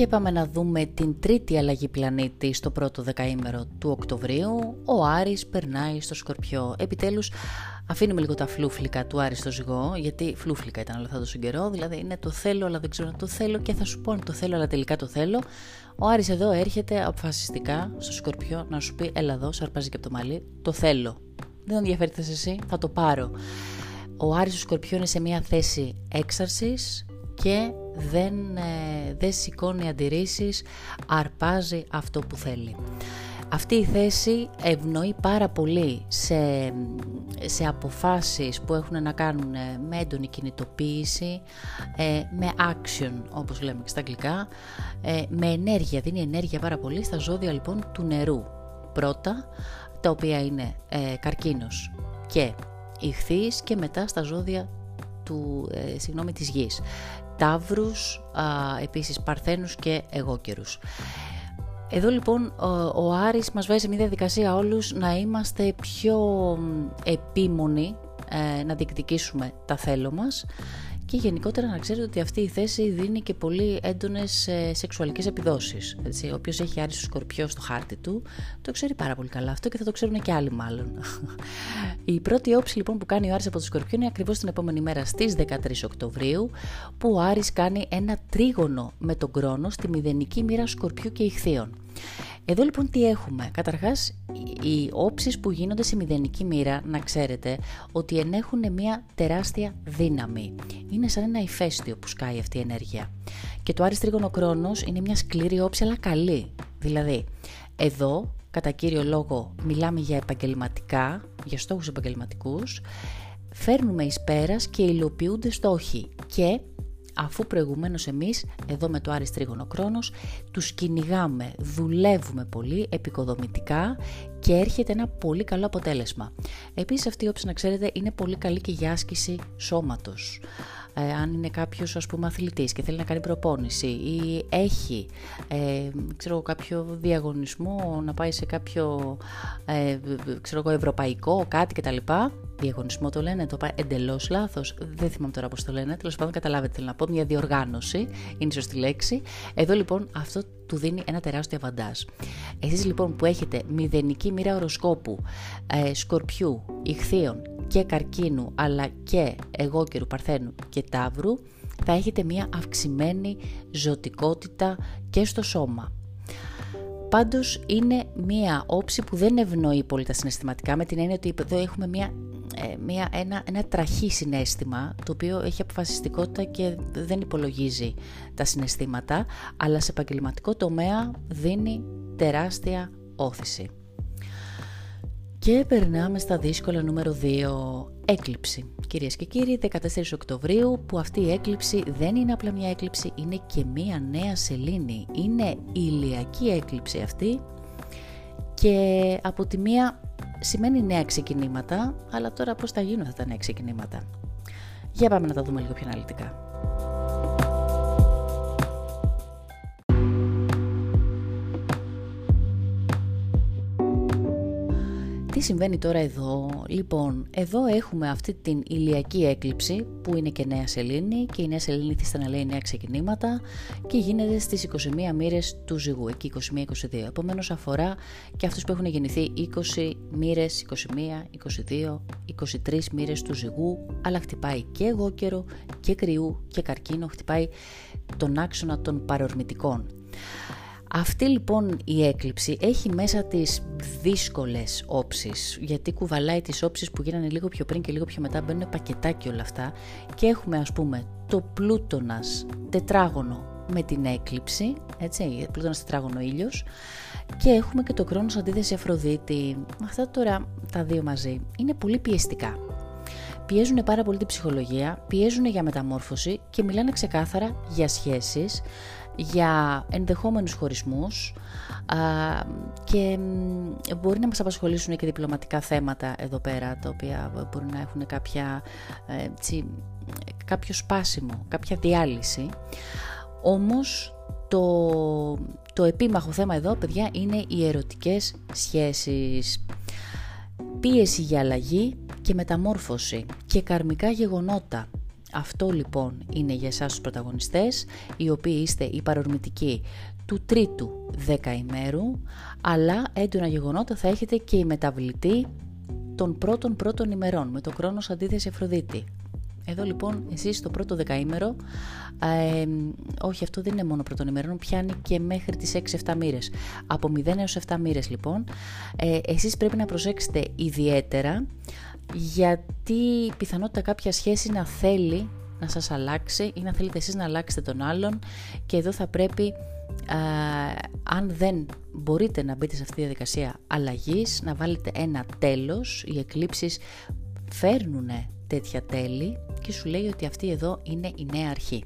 Και πάμε να δούμε την τρίτη αλλαγή πλανήτη στο πρώτο δεκαήμερο του Οκτωβρίου. Ο Άρης περνάει στο Σκορπιό. Επιτέλους αφήνουμε λίγο τα φλούφλικα του Άρη στο ζυγό, γιατί φλούφλικα ήταν όλο αυτό το καιρό, δηλαδή είναι το θέλω αλλά δεν ξέρω αν το θέλω και θα σου πω αν το θέλω αλλά τελικά το θέλω. Ο Άρης εδώ έρχεται αποφασιστικά στο Σκορπιό να σου πει έλα εδώ, σαρπάζει και από το μαλλί, το θέλω. Δεν ενδιαφέρει εσύ, θα το πάρω. Ο Άρης στο Σκορπιό είναι σε μια θέση έξαρσης, και δεν, ε, δεν σηκώνει αντιρρήσεις, αρπάζει αυτό που θέλει. Αυτή η θέση ευνοεί πάρα πολύ σε, σε αποφάσεις που έχουν να κάνουν ε, με έντονη κινητοποίηση, ε, με action όπως λέμε και στα αγγλικά, με ενέργεια, δίνει ενέργεια πάρα πολύ στα ζώδια λοιπόν του νερού. Πρώτα, τα οποία είναι καρκίνος και ηχθείς και μετά στα ζώδια του, ε, συγγνώμη, της γης. Ταύρους, α, επίσης Παρθένους και εγώκερους. Εδώ λοιπόν ο, ο Άρης μας βάζει σε μια διαδικασία όλους να είμαστε πιο επίμονοι, ε, να διεκδικήσουμε τα θέλω μας και γενικότερα να ξέρετε ότι αυτή η θέση δίνει και πολύ έντονες ε, σεξουαλικές επιδόσεις. Έτσι, όποιος έχει άρει στο σκορπιό στο χάρτη του, το ξέρει πάρα πολύ καλά αυτό και θα το ξέρουν και άλλοι μάλλον. η πρώτη όψη λοιπόν που κάνει ο Άρης από το σκορπιό είναι ακριβώς την επόμενη μέρα στις 13 Οκτωβρίου, που ο Άρης κάνει ένα τρίγωνο με τον κρόνος στη μηδενική μοίρα σκορπιού και ηχθείων. Εδώ λοιπόν τι έχουμε. Καταρχάς οι όψεις που γίνονται σε μηδενική μοίρα να ξέρετε ότι ενέχουν μια τεράστια δύναμη. Είναι σαν ένα ηφαίστειο που σκάει αυτή η ενέργεια. Και το Άρης Τρίγωνο Κρόνος είναι μια σκληρή όψη αλλά καλή. Δηλαδή εδώ κατά κύριο λόγο μιλάμε για επαγγελματικά, για στόχους επαγγελματικούς, φέρνουμε εις πέρας και υλοποιούνται στόχοι και αφού προηγουμένως εμείς εδώ με το Άρης Τρίγωνο Κρόνος τους κυνηγάμε, δουλεύουμε πολύ επικοδομητικά και έρχεται ένα πολύ καλό αποτέλεσμα. Επίσης αυτή η όψη να ξέρετε είναι πολύ καλή και για άσκηση σώματος. Ε, αν είναι κάποιος ας πούμε αθλητής και θέλει να κάνει προπόνηση ή έχει ε, ξέρω, κάποιο διαγωνισμό να πάει σε κάποιο ε, ξέρω, ευρωπαϊκό κάτι κτλ. Διαγωνισμό το λένε, το πάει εντελώς λάθος. Δεν θυμάμαι τώρα πώς το λένε. Τέλος πάντων, καταλάβετε θέλω να πω. Μια διοργάνωση είναι η σωστή λέξη. Εδώ λοιπόν αυτό του δίνει ένα τεράστιο αβαντάζ. Εσείς λοιπόν που έχετε μηδενική μοίρα οροσκόπου, ε, σκορπιού, ηχθείων και καρκίνου αλλά και εγώκερου, παρθένου και ταύρου θα έχετε μια αυξημένη ζωτικότητα και στο σώμα. Πάντως είναι μια όψη που δεν ευνοεί πολύ τα συναισθηματικά με την έννοια ότι εδώ έχουμε μια, ε, μια, ένα, ένα τραχή συνέστημα το οποίο έχει αποφασιστικότητα και δεν υπολογίζει τα συναισθήματα αλλά σε επαγγελματικό τομέα δίνει τεράστια όθηση. Και περνάμε στα δύσκολα νούμερο 2, έκλειψη. Κυρίες και κύριοι, 14 Οκτωβρίου που αυτή η έκλειψη δεν είναι απλά μια έκλειψη, είναι και μια νέα σελήνη. Είναι ηλιακή έκλειψη αυτή και από τη μία σημαίνει νέα ξεκινήματα, αλλά τώρα πώς θα γίνουν αυτά τα νέα ξεκινήματα. Για πάμε να τα δούμε λίγο πιο αναλυτικά. Τι συμβαίνει τώρα εδώ, λοιπόν, εδώ έχουμε αυτή την ηλιακή έκλειψη που είναι και νέα σελήνη και η νέα σελήνη θέλει να λέει νέα ξεκινήματα και γίνεται στις 21 μοίρες του ζυγού, εκεί 21-22. Επομένως αφορά και αυτούς που έχουν γεννηθεί 20 μοίρες, 21, 22, 23 μοίρες του ζυγού, αλλά χτυπάει και εγώ καιρό και κρυού και καρκίνο, χτυπάει τον άξονα των παρορμητικών. Αυτή λοιπόν η έκλειψη έχει μέσα τις δύσκολες όψεις, γιατί κουβαλάει τις όψεις που γίνανε λίγο πιο πριν και λίγο πιο μετά, μπαίνουν πακετάκι όλα αυτά και έχουμε ας πούμε το πλούτονας τετράγωνο με την έκλειψη, έτσι, πλούτονας τετράγωνο ήλιος και έχουμε και το κρόνος αντίθεση Αφροδίτη. Αυτά τώρα τα δύο μαζί είναι πολύ πιεστικά. Πιέζουν πάρα πολύ την ψυχολογία, πιέζουν για μεταμόρφωση και μιλάνε ξεκάθαρα για σχέσεις, για ενδεχόμενους χωρισμούς και μπορεί να μας απασχολήσουν και διπλωματικά θέματα εδώ πέρα τα οποία μπορεί να έχουν κάποια, ε, έτσι, κάποιο σπάσιμο, κάποια διάλυση. Όμως το, το επίμαχο θέμα εδώ παιδιά είναι οι ερωτικές σχέσεις. Πίεση για αλλαγή και μεταμόρφωση και καρμικά γεγονότα αυτό λοιπόν είναι για εσάς τους πρωταγωνιστές, οι οποίοι είστε οι παρορμητικοί του τρίτου δεκαημέρου, αλλά έντονα γεγονότα θα έχετε και η μεταβλητή των πρώτων πρώτων ημερών, με το χρόνος αντίθεση Αφροδίτη. Εδώ λοιπόν εσείς το πρώτο δεκαήμερο, ε, όχι αυτό δεν είναι μόνο πρώτων ημερών, πιάνει και μέχρι τις 6-7 μοίρες. Από 0 έως 7 μοίρες λοιπόν, ε, εσείς πρέπει να προσέξετε ιδιαίτερα γιατί πιθανότητα κάποια σχέση να θέλει να σας αλλάξει ή να θέλετε εσείς να αλλάξετε τον άλλον και εδώ θα πρέπει αν δεν μπορείτε να μπείτε σε αυτή τη διαδικασία αλλαγής να βάλετε ένα τέλος. Οι εκλήψεις φέρνουν τέτοια τέλη και σου λέει ότι αυτή εδώ είναι η νέα αρχή.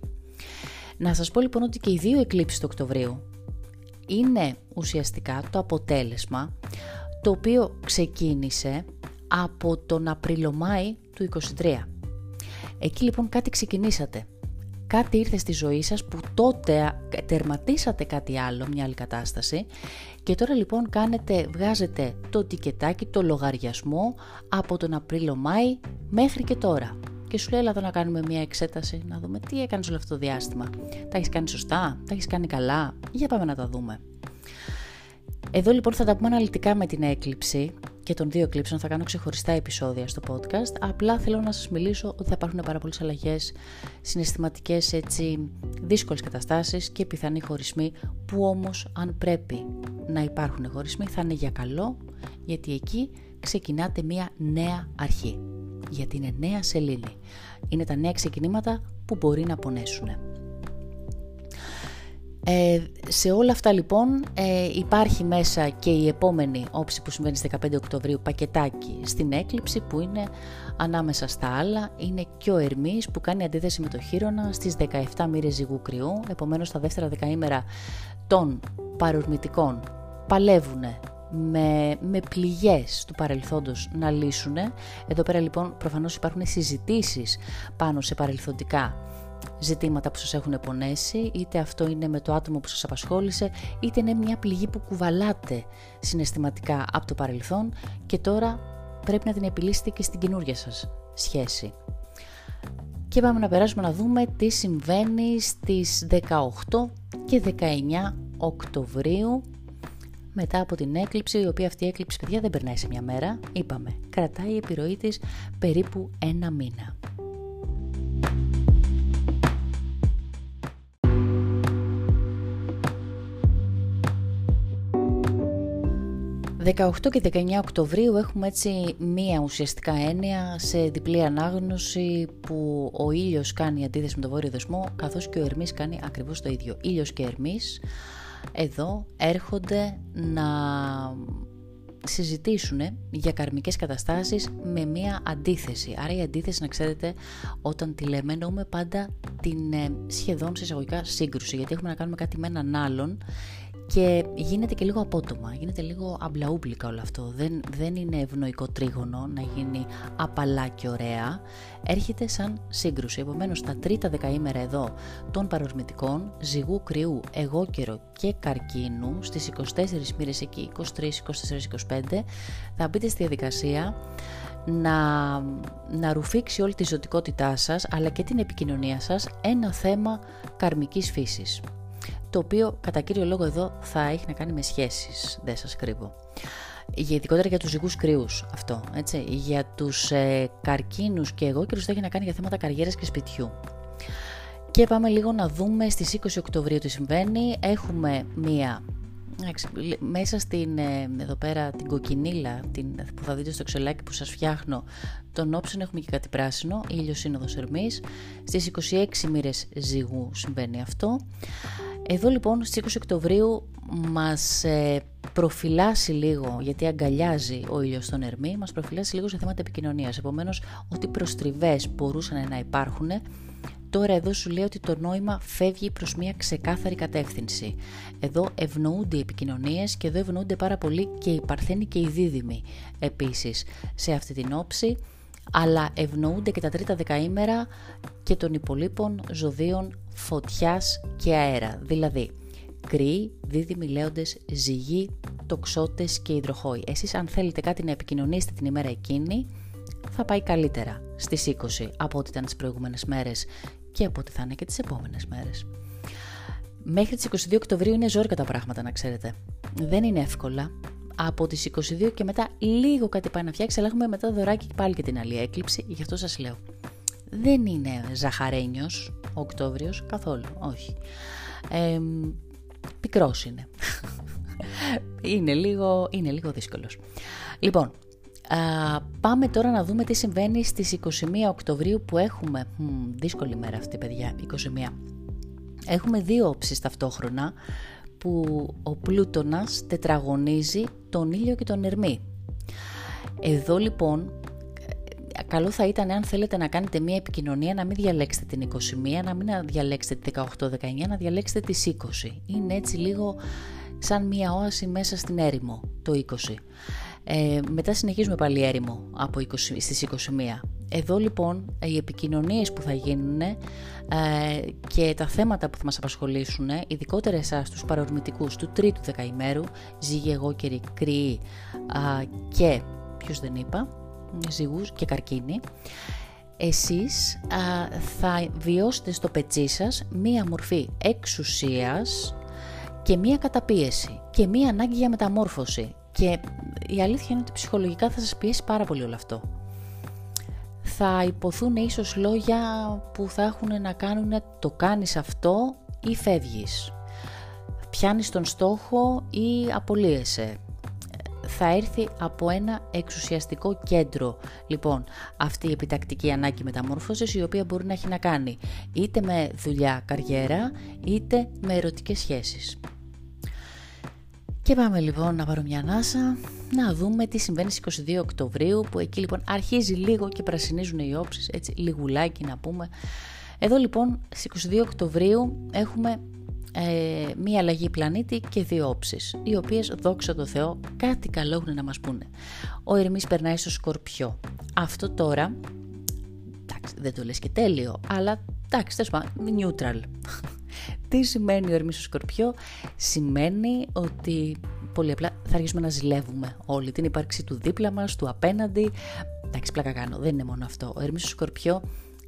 Να σας πω λοιπόν ότι και οι δύο εκλήψεις του Οκτωβρίου είναι ουσιαστικά το αποτέλεσμα το οποίο ξεκίνησε από τον Απριλομάη του 23. Εκεί λοιπόν κάτι ξεκινήσατε. Κάτι ήρθε στη ζωή σας που τότε τερματίσατε κάτι άλλο, μια άλλη κατάσταση και τώρα λοιπόν κάνετε, βγάζετε το τικετάκι, το λογαριασμό από τον Απρίλο-Μάη μέχρι και τώρα. Και σου λέει έλα εδώ να κάνουμε μια εξέταση, να δούμε τι έκανες όλο αυτό το διάστημα. Τα έχεις κάνει σωστά, τα έχεις κάνει καλά, για πάμε να τα δούμε. Εδώ λοιπόν θα τα πούμε αναλυτικά με την έκλειψη και των δύο εκλήψεων θα κάνω ξεχωριστά επεισόδια στο podcast. Απλά θέλω να σας μιλήσω ότι θα υπάρχουν πάρα πολλές αλλαγές, συναισθηματικές έτσι δύσκολες καταστάσεις και πιθανοί χωρισμοί που όμως αν πρέπει να υπάρχουν χωρισμοί θα είναι για καλό γιατί εκεί ξεκινάτε μια νέα αρχή. Γιατί είναι νέα σελήνη. Είναι τα νέα ξεκινήματα που μπορεί να πονέσουν. Ε, σε όλα αυτά λοιπόν ε, υπάρχει μέσα και η επόμενη όψη που συμβαίνει στις 15 Οκτωβρίου πακετάκι στην έκλειψη που είναι ανάμεσα στα άλλα είναι και ο Ερμής που κάνει αντίθεση με το Χείρονα στις 17 μοίρες ζυγού κρυού επομένως τα δεύτερα δεκαήμερα των παρορμητικών παλεύουν με, με πληγές του παρελθόντος να λύσουν. Εδώ πέρα λοιπόν προφανώς υπάρχουν συζητήσεις πάνω σε παρελθοντικά ζητήματα που σας έχουν πονέσει, είτε αυτό είναι με το άτομο που σας απασχόλησε, είτε είναι μια πληγή που κουβαλάτε συναισθηματικά από το παρελθόν και τώρα πρέπει να την επιλύσετε και στην καινούργια σας σχέση. Και πάμε να περάσουμε να δούμε τι συμβαίνει στις 18 και 19 Οκτωβρίου μετά από την έκλειψη, η οποία αυτή η έκλειψη παιδιά δεν περνάει σε μια μέρα, είπαμε, κρατάει η επιρροή της περίπου ένα μήνα. 18 και 19 Οκτωβρίου έχουμε έτσι μία ουσιαστικά έννοια σε διπλή ανάγνωση που ο ήλιος κάνει αντίθεση με το βόρειο δεσμό καθώς και ο Ερμής κάνει ακριβώς το ίδιο. Ήλιος και Ερμής εδώ έρχονται να συζητήσουν για καρμικές καταστάσεις με μία αντίθεση. Άρα η αντίθεση να ξέρετε όταν τη λέμε εννοούμε πάντα την ε, σχεδόν συσσαγωγικά σύγκρουση γιατί έχουμε να κάνουμε κάτι με έναν άλλον και γίνεται και λίγο απότομα, γίνεται λίγο αμπλαούμπλικα όλο αυτό. Δεν, δεν είναι ευνοϊκό τρίγωνο να γίνει απαλά και ωραία. Έρχεται σαν σύγκρουση. Επομένως, τα τρίτα δεκαήμερα εδώ των παρορμητικών, ζυγού, κρυού, εγώκερο και καρκίνου, στις 24 μοίρες εκεί, 23, 24, 25, θα μπείτε στη διαδικασία να, να ρουφήξει όλη τη ζωτικότητά σας αλλά και την επικοινωνία σας ένα θέμα καρμικής φύσης το οποίο κατά κύριο λόγο εδώ θα έχει να κάνει με σχέσεις, δεν σας κρύβω. Ειδικότερα για τους ζυγούς κρυούς αυτό, έτσι. Για τους ε, καρκίνους και εγώ και θα έχει να κάνει για θέματα καριέρας και σπιτιού. Και πάμε λίγο να δούμε στις 20 Οκτωβρίου τι συμβαίνει. Έχουμε μία μέσα στην ε, εδώ πέρα την κοκκινίλα την, που θα δείτε στο ξελάκι που σας φτιάχνω τον όψον έχουμε και κάτι πράσινο ήλιος σύνοδος Ερμής στις 26 μοίρες ζυγού συμβαίνει αυτό εδώ λοιπόν στις 20 Οκτωβρίου μας ε, προφυλάσσει λίγο, γιατί αγκαλιάζει ο ήλιος στον Ερμή, μας προφυλάσσει λίγο σε θέματα επικοινωνίας. Επομένως, ότι προστριβές μπορούσαν να υπάρχουν, τώρα εδώ σου λέει ότι το νόημα φεύγει προς μια ξεκάθαρη κατεύθυνση. Εδώ ευνοούνται οι επικοινωνίες και εδώ ευνοούνται πάρα πολύ και οι παρθένοι και οι δίδυμοι επίσης σε αυτή την όψη αλλά ευνοούνται και τα τρίτα δεκαήμερα και των υπολείπων ζωδίων φωτιάς και αέρα, δηλαδή κρύοι, δίδυμοι λέοντες, ζυγοί, τοξότες και υδροχόοι. Εσείς αν θέλετε κάτι να επικοινωνήσετε την ημέρα εκείνη, θα πάει καλύτερα στις 20 από ό,τι ήταν τις προηγούμενες μέρες και από ό,τι θα είναι και τις επόμενες μέρες. Μέχρι τις 22 Οκτωβρίου είναι ζόρκα τα πράγματα να ξέρετε. Δεν είναι εύκολα, από τις 22 και μετά λίγο κάτι πάει να φτιάξει, αλλά έχουμε μετά δωράκι πάλι και την άλλη έκλειψη, γι' αυτό σας λέω. Δεν είναι ζαχαρένιος ο Οκτώβριος, καθόλου, όχι. Ε, πικρός είναι. είναι, λίγο, είναι λίγο δύσκολος. Λοιπόν, α, πάμε τώρα να δούμε τι συμβαίνει στις 21 Οκτωβρίου που έχουμε, μ, δύσκολη μέρα αυτή παιδιά, 21. Έχουμε δύο όψεις ταυτόχρονα που ο Πλούτονας τετραγωνίζει τον ήλιο και τον Ερμή. Εδώ λοιπόν καλό θα ήταν αν θέλετε να κάνετε μια επικοινωνία να μην διαλέξετε την 21, να μην διαλέξετε την 18-19, να διαλέξετε τις 20. Είναι έτσι λίγο σαν μια όαση μέσα στην έρημο το 20. Ε, μετά συνεχίζουμε πάλι έρημο από 20, στις 21. Εδώ λοιπόν οι επικοινωνίες που θα γίνουν ε, και τα θέματα που θα μας απασχολήσουν, ειδικότερα εσάς τους παρορμητικούς του τρίτου δεκαημέρου, ζύγι, εγώ και κρυή και ποιος δεν είπα, ζυγούς και καρκίνη, εσείς θα βιώσετε στο πετσί σας μία μορφή εξουσίας και μία καταπίεση και μία ανάγκη για μεταμόρφωση και η αλήθεια είναι ότι ψυχολογικά θα σας πιέσει πάρα πολύ όλο αυτό. Θα υποθούν ίσως λόγια που θα έχουν να κάνουν το κάνεις αυτό ή φεύγεις. Πιάνεις τον στόχο ή απολύεσαι. Θα έρθει από ένα εξουσιαστικό κέντρο. Λοιπόν, αυτή η επιτακτική ανάγκη μεταμόρφωσης η οποία μπορεί να έχει να κάνει είτε με δουλειά, καριέρα, είτε με ερωτικές σχέσεις. Και πάμε λοιπόν να πάρουμε μια ανάσα, να δούμε τι συμβαίνει στις 22 Οκτωβρίου, που εκεί λοιπόν αρχίζει λίγο και πρασινίζουν οι όψεις, έτσι λιγουλάκι να πούμε. Εδώ λοιπόν στις 22 Οκτωβρίου έχουμε ε, μία αλλαγή πλανήτη και δύο όψεις, οι οποίες δόξα τω Θεώ κάτι καλό έχουν να μας πούνε. Ο Ερμής περνάει στο Σκορπιό. Αυτό τώρα, εντάξει δεν το λες και τέλειο, αλλά εντάξει τέλος πάντων, neutral. Τι σημαίνει ο Ερμής στο Σκορπιό, σημαίνει ότι πολύ απλά θα αρχίσουμε να ζηλεύουμε όλη την ύπαρξη του δίπλα μας, του απέναντι. Εντάξει, πλάκα κάνω, δεν είναι μόνο αυτό. Ο Ερμής στο Σκορπιό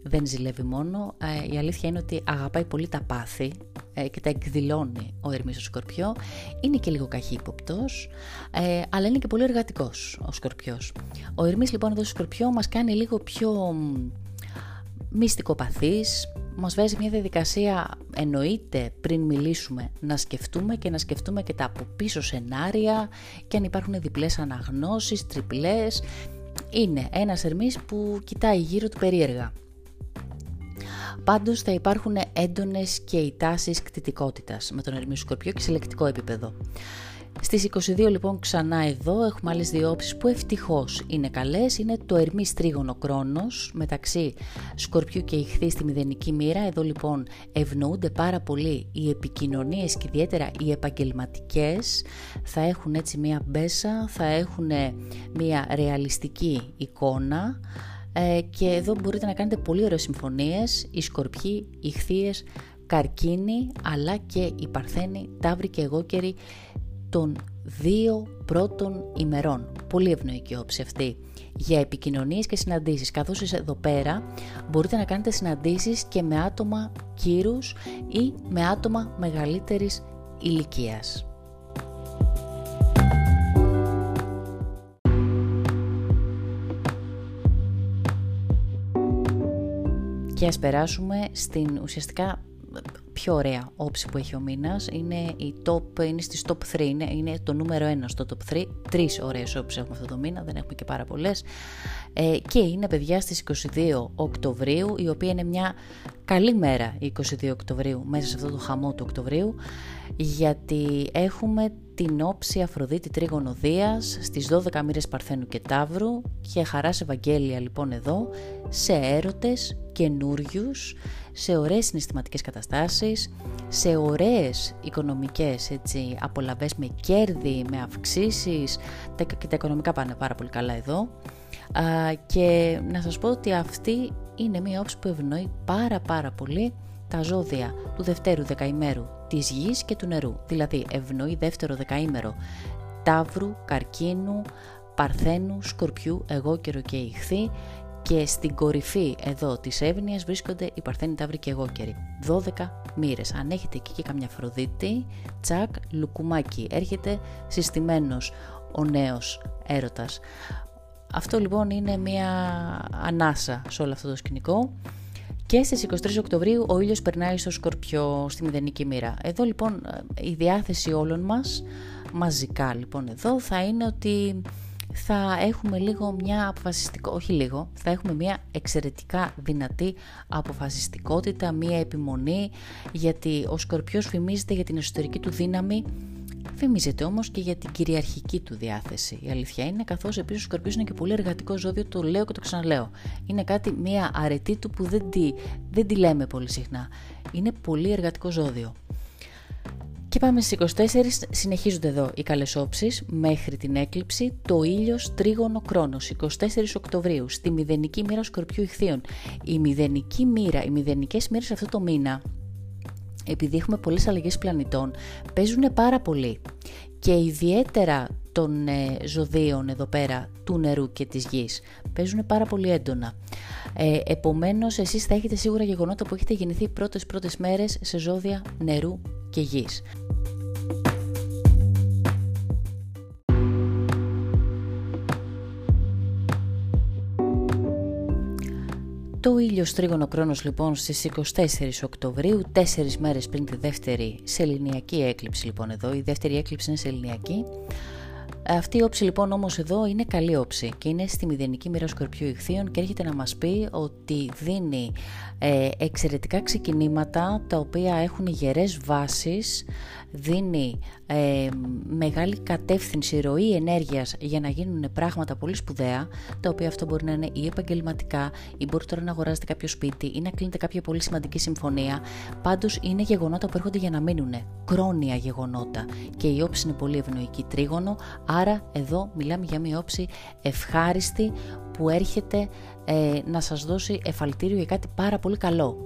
δεν ζηλεύει μόνο. Ε, η αλήθεια είναι ότι αγαπάει πολύ τα πάθη ε, και τα εκδηλώνει ο Ερμής στο Σκορπιό. Είναι και λίγο καχύποπτος, ε, αλλά είναι και πολύ εργατικός ο Σκορπιός. Ο Ερμής λοιπόν εδώ στο Σκορπιό μας κάνει λίγο πιο μυστικοπαθής, μας βάζει μια διαδικασία εννοείται πριν μιλήσουμε να σκεφτούμε και να σκεφτούμε και τα από πίσω σενάρια και αν υπάρχουν διπλές αναγνώσεις, τριπλές. Είναι ένας Ερμής που κοιτάει γύρω του περίεργα. Πάντως θα υπάρχουν έντονες και οι τάσεις κτητικότητας με τον Ερμή Σκορπιό και σε λεκτικό επίπεδο. Στις 22 λοιπόν ξανά εδώ έχουμε άλλες δύο όψεις που ευτυχώς είναι καλές. Είναι το Ερμή Τρίγωνο Κρόνος μεταξύ Σκορπιού και Ιχθύ στη μηδενική μοίρα. Εδώ λοιπόν ευνοούνται πάρα πολύ οι επικοινωνίες και ιδιαίτερα οι επαγγελματικές. Θα έχουν έτσι μία μπέσα, θα έχουν μία ρεαλιστική εικόνα ε, και εδώ μπορείτε να κάνετε πολύ ωραίες συμφωνίες, οι σκορπιοί, οι χθείες, καρκίνοι, αλλά και οι παρθένοι, ταύροι και εγώκεροι των δύο πρώτων ημερών. Πολύ ευνοϊκή όψη αυτή για επικοινωνίες και συναντήσεις, καθώς εδώ πέρα μπορείτε να κάνετε συναντήσεις και με άτομα κύρους ή με άτομα μεγαλύτερης ηλικίας. Και ας περάσουμε στην ουσιαστικά πιο ωραία όψη που έχει ο μήνας. Είναι, η top, είναι στις top 3, είναι, είναι το νούμερο 1 στο top 3. Τρεις ωραίες όψεις έχουμε αυτό το μήνα, δεν έχουμε και πάρα πολλές. Ε, και είναι παιδιά στις 22 Οκτωβρίου, η οποία είναι μια καλή μέρα 22 Οκτωβρίου, μέσα σε αυτό το χαμό του Οκτωβρίου, γιατί έχουμε την όψη Αφροδίτη Τρίγωνο Δίας στις 12 μοίρες Παρθένου και Ταύρου και χαράς Ευαγγέλια λοιπόν εδώ σε έρωτες καινούριους, σε ωραίες συναισθηματικές καταστάσεις, σε ωραίες οικονομικές έτσι, απολαβές με κέρδη, με αυξήσεις και τα οικονομικά πάνε πάρα πολύ καλά εδώ και να σας πω ότι αυτή είναι μια όψη που ευνοεί πάρα πάρα πολύ τα ζώδια του δευτέρου δεκαημέρου της γης και του νερού. Δηλαδή ευνοεί δεύτερο δεκαήμερο ταύρου, καρκίνου, παρθένου, σκορπιού, εγώ και ηχθή και στην κορυφή εδώ της Εύνοια βρίσκονται οι Παρθένοι Ταύροι και Εγώκεροι. 12 μοίρες. Αν έχετε εκεί και καμιά Φροδίτη, τσακ, λουκουμάκι. Έρχεται συστημένος ο νέος έρωτας. Αυτό λοιπόν είναι μια ανάσα σε όλο αυτό το σκηνικό. Και στις 23 Οκτωβρίου ο ήλιος περνάει στο Σκορπιό, στη μηδενική μοίρα. Εδώ λοιπόν η διάθεση όλων μας, μαζικά λοιπόν εδώ, θα είναι ότι θα έχουμε λίγο μια αποφασιστικό, όχι λίγο, θα έχουμε μια εξαιρετικά δυνατή αποφασιστικότητα, μια επιμονή, γιατί ο Σκορπιός φημίζεται για την εσωτερική του δύναμη, Φημίζεται όμως και για την κυριαρχική του διάθεση. Η αλήθεια είναι, καθώς επίσης ο Σκορπιός είναι και πολύ εργατικό ζώδιο, το λέω και το ξαναλέω. Είναι κάτι, μια αρετή του που δεν τη, δεν τη λέμε πολύ συχνά. Είναι πολύ εργατικό ζώδιο. Και πάμε στις 24, συνεχίζονται εδώ οι καλές όψεις μέχρι την έκλειψη, το ήλιος τρίγωνο κρόνος, 24 Οκτωβρίου, στη μηδενική μοίρα Σκορπιού Ιχθείων. Η μηδενική μοίρα, οι μηδενικές μοίρες αυτό το μήνα, επειδή έχουμε πολλές αλλαγές πλανητών, παίζουν πάρα πολύ. Και ιδιαίτερα των ε, ζωδίων εδώ πέρα του νερού και της γης παίζουν πάρα πολύ έντονα. Ε, επομένως εσείς θα έχετε σίγουρα γεγονότα που έχετε γεννηθεί πρώτες πρώτες μέρες σε ζώδια νερού και γης. Το ήλιο τρίγωνο κρόνος λοιπόν στις 24 Οκτωβρίου, τέσσερις μέρες πριν τη δεύτερη σεληνιακή έκλειψη λοιπόν εδώ, η δεύτερη έκλειψη είναι σεληνιακή, Αυτή η όψη λοιπόν όμως εδώ είναι καλή όψη και είναι στη μηδενική μοίρα Σκορπιού Ιχθείων και έρχεται να μας πει ότι δίνει ε, εξαιρετικά ξεκινήματα τα οποία έχουν γερές βάσεις, δίνει ε, μεγάλη κατεύθυνση, ροή ενέργειας για να γίνουν πράγματα πολύ σπουδαία, τα οποία αυτό μπορεί να είναι ή επαγγελματικά ή μπορεί τώρα να αγοράζετε κάποιο σπίτι ή να κλείνετε κάποια πολύ σημαντική συμφωνία. Πάντως είναι γεγονότα που έρχονται για να μείνουν, κρόνια γεγονότα. Και η όψη είναι πολύ ευνοϊκή. Τρίγωνο, άρα εδώ μιλάμε για μια όψη ευχάριστη που έρχεται ε, να σας δώσει εφαλτήριο για κάτι πάρα πολύ καλό.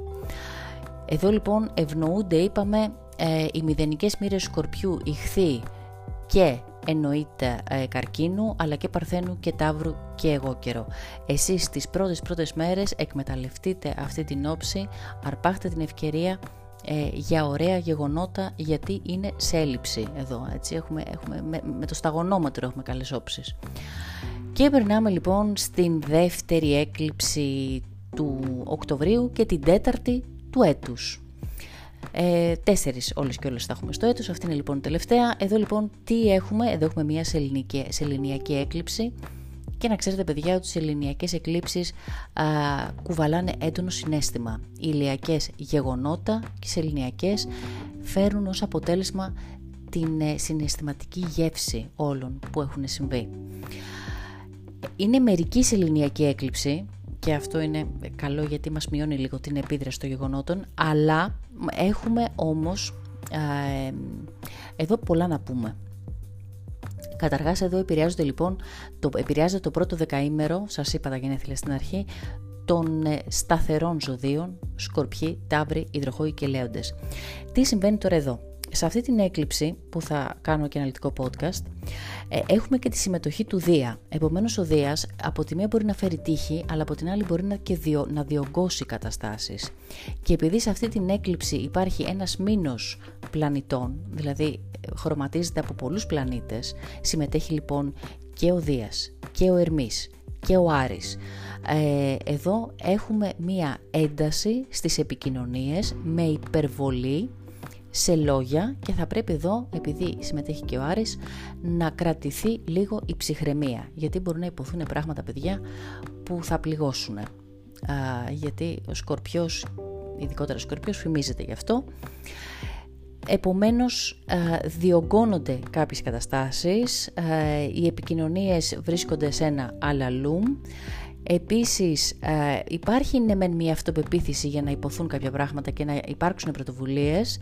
Εδώ λοιπόν ευνοούνται, είπαμε, ε, οι μηδενικές μοίρες σκορπιού, ηχθή και εννοείται ε, καρκίνου, αλλά και παρθένου και ταύρου και εγώ καιρό. Εσείς τις πρώτες πρώτες μέρες εκμεταλλευτείτε αυτή την όψη, αρπάχτε την ευκαιρία ε, για ωραία γεγονότα γιατί είναι σε έλλειψη εδώ. Έτσι, έχουμε, έχουμε, με, με το σταγονόμετρο έχουμε καλές όψεις. Και περνάμε λοιπόν στην δεύτερη έκλειψη του Οκτωβρίου και την τέταρτη του έτους. Ε, τέσσερις όλες και όλες θα έχουμε στο έτος, αυτή είναι λοιπόν η τελευταία. Εδώ λοιπόν τι έχουμε, εδώ έχουμε μια σεληνιακή έκλειψη και να ξέρετε παιδιά ότι οι σεληνιακές εκλήψεις α, κουβαλάνε έντονο συνέστημα. Οι ηλιακές γεγονότα και οι σεληνιακές φέρνουν ως αποτέλεσμα την ε, συναισθηματική γεύση όλων που έχουν συμβεί. Είναι μερική σεληνιακή έκλειψη και αυτό είναι καλό γιατί μας μειώνει λίγο την επίδραση των γεγονότων, αλλά έχουμε όμως ε, εδώ πολλά να πούμε. Καταργάς εδώ επηρεάζονται λοιπόν, το, επηρεάζεται το πρώτο δεκαήμερο, σας είπα τα γενέθλια στην αρχή, των ε, σταθερών ζωδίων, σκορπιοί, τάβροι, υδροχόοι και λέοντες. Τι συμβαίνει τώρα εδώ; Σε αυτή την έκλειψη που θα κάνω και αναλυτικό podcast ε, έχουμε και τη συμμετοχή του Δία. Επομένως ο Δίας από τη μία μπορεί να φέρει τύχη αλλά από την άλλη μπορεί να, και διο, να διωγγώσει καταστάσεις. Και επειδή σε αυτή την έκλειψη υπάρχει ένας μήνος πλανητών, δηλαδή χρωματίζεται από πολλούς πλανήτες, συμμετέχει λοιπόν και ο Δίας και ο Ερμής και ο Άρης. Ε, εδώ έχουμε μία ένταση στις επικοινωνίες με υπερβολή σε λόγια και θα πρέπει εδώ, επειδή συμμετέχει και ο Άρης, να κρατηθεί λίγο η ψυχραιμία. Γιατί μπορεί να υποθούν πράγματα, παιδιά, που θα πληγώσουν. Α, γιατί ο Σκορπιός, ειδικότερα ο Σκορπιός, φημίζεται γι' αυτό. Επομένως, διωγγώνονται κάποιες καταστάσεις, οι επικοινωνίες βρίσκονται σε ένα αλαλούμ, Επίσης ε, υπάρχει ναι μεν μια αυτοπεποίθηση για να υποθούν κάποια πράγματα και να υπάρξουν πρωτοβουλίες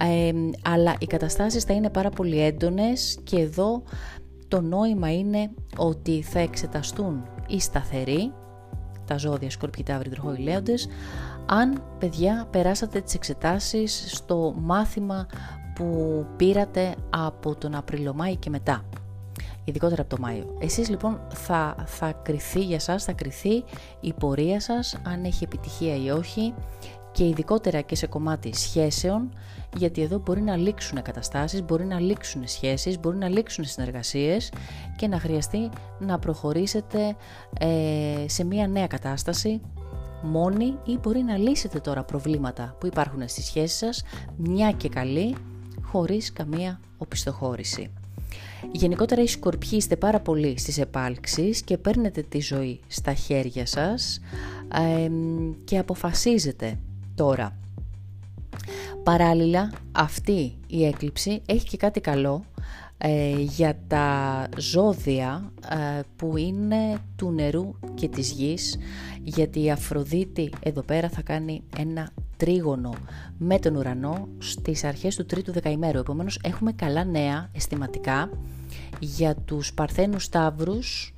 ε, αλλά οι καταστάσεις θα είναι πάρα πολύ έντονες και εδώ το νόημα είναι ότι θα εξεταστούν οι σταθεροί, τα ζώδια σκορπιοί, ταύροι, λέοντες, αν παιδιά περάσατε τις εξετάσεις στο μάθημα που πήρατε από τον Απριλομάη και μετά ειδικότερα από το Μάιο. Εσείς λοιπόν θα, θα κριθεί για σας, θα κριθεί η πορεία σας, αν έχει επιτυχία ή όχι και ειδικότερα και σε κομμάτι σχέσεων, γιατί εδώ μπορεί να λήξουν καταστάσεις, μπορεί να λήξουν σχέσεις, μπορεί να λήξουν συνεργασίες και να χρειαστεί να προχωρήσετε ε, σε μια νέα κατάσταση μόνοι ή μπορεί να λύσετε τώρα προβλήματα που υπάρχουν στις σχέσεις σας, μια και καλή, χωρίς καμία οπισθοχώρηση. Γενικότερα οι σκορπιοί είστε πάρα πολύ στις επάλξεις και παίρνετε τη ζωή στα χέρια σας και αποφασίζετε τώρα. Παράλληλα αυτή η έκλειψη έχει και κάτι καλό ε, για τα ζώδια ε, που είναι του νερού και της γης γιατί η Αφροδίτη εδώ πέρα θα κάνει ένα τρίγωνο με τον ουρανό στις αρχές του τρίτου δεκαημέρου. Επομένως έχουμε καλά νέα αισθηματικά για τους παρθένους σταύρους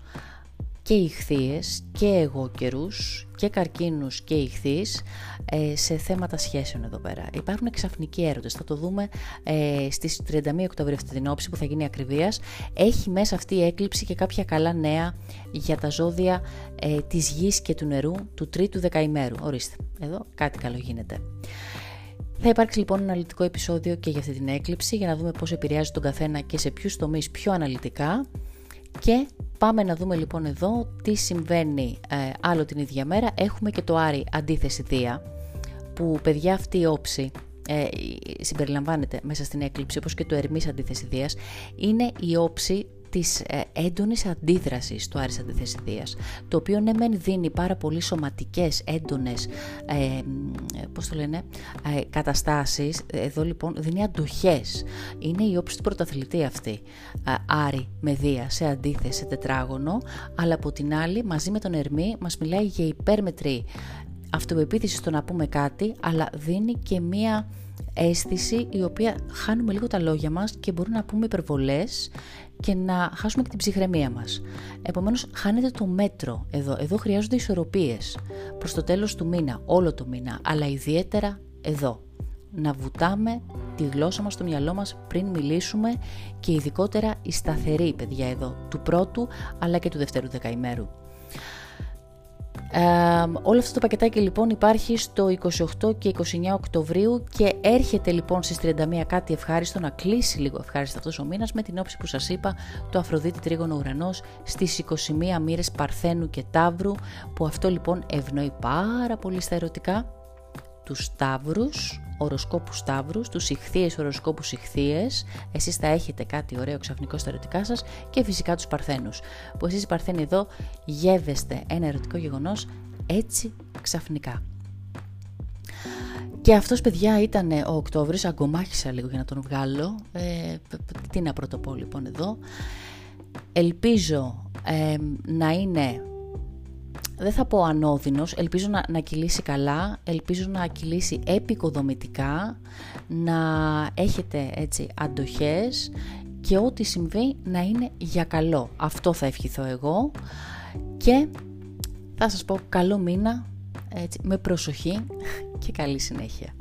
και ηχθείες και εγώ καιρούς και καρκίνους και ηχθείς ε, σε θέματα σχέσεων εδώ πέρα. Υπάρχουν ξαφνικοί έρωτες, θα το δούμε ε, στις 31 Οκτωβρίου αυτή την όψη που θα γίνει ακριβίας. Έχει μέσα αυτή η έκλειψη και κάποια καλά νέα για τα ζώδια ε, της γης και του νερού του τρίτου δεκαημέρου. Ορίστε, εδώ κάτι καλό γίνεται. Θα υπάρξει λοιπόν ένα αναλυτικό επεισόδιο και για αυτή την έκλειψη για να δούμε πώς επηρεάζει τον καθένα και σε ποιους τομείς πιο αναλυτικά και πάμε να δούμε λοιπόν εδώ τι συμβαίνει ε, άλλο την ίδια μέρα. Έχουμε και το Άρη αντίθεση Δία που παιδιά αυτή η όψη ε, συμπεριλαμβάνεται μέσα στην έκλειψη όπως και το Ερμής αντίθεση Δίας είναι η όψη της ε, έντονης αντίδρασης του Άρης Αντιθεσιδίας, το οποίο ναι μεν δίνει πάρα πολύ σωματικές, έντονες, ε, πώς το λένε, ε, καταστάσεις, εδώ λοιπόν δίνει αντοχές, είναι η όψη του πρωταθλητή αυτή, ε, Άρη με Δία σε αντίθεση, σε τετράγωνο, αλλά από την άλλη μαζί με τον Ερμή μας μιλάει για υπέρμετρη αυτοπεποίθηση στο να πούμε κάτι, αλλά δίνει και μία αίσθηση η οποία χάνουμε λίγο τα λόγια μας και μπορούμε να πούμε υπερβολές και να χάσουμε και την ψυχραιμία μας. Επομένως χάνεται το μέτρο εδώ. Εδώ χρειάζονται ισορροπίες προς το τέλος του μήνα, όλο το μήνα, αλλά ιδιαίτερα εδώ. Να βουτάμε τη γλώσσα μας στο μυαλό μας πριν μιλήσουμε και ειδικότερα η σταθερή παιδιά εδώ, του πρώτου αλλά και του δευτέρου δεκαημέρου. Ε, όλο αυτό το πακετάκι λοιπόν υπάρχει στο 28 και 29 Οκτωβρίου και έρχεται λοιπόν στις 31 κάτι ευχάριστο να κλείσει λίγο ευχάριστο αυτός ο μήνας με την όψη που σας είπα το Αφροδίτη Τρίγωνο Ουρανός στις 21 μοίρες Παρθένου και Ταύρου που αυτό λοιπόν ευνοεί πάρα πολύ στα ερωτικά τους Σταύρους, οροσκόπους Σταύρους, τους ηχθείες οροσκόπους ηχθείες, εσείς θα έχετε κάτι ωραίο ξαφνικό στα ερωτικά σας και φυσικά τους Παρθένους, που εσείς οι Παρθένοι εδώ γεύεστε ένα ερωτικό γεγονός έτσι ξαφνικά. Και αυτός παιδιά ήταν ο Οκτώβρης, αγκομάχησα λίγο για να τον βγάλω, ε, τι να πρωτοπώ λοιπόν εδώ. Ελπίζω ε, να είναι δεν θα πω ανώδυνος, ελπίζω να, να κυλήσει καλά, ελπίζω να κυλήσει επικοδομητικά, να έχετε έτσι αντοχές και ό,τι συμβεί να είναι για καλό. Αυτό θα ευχηθώ εγώ και θα σας πω καλό μήνα, έτσι, με προσοχή και καλή συνέχεια.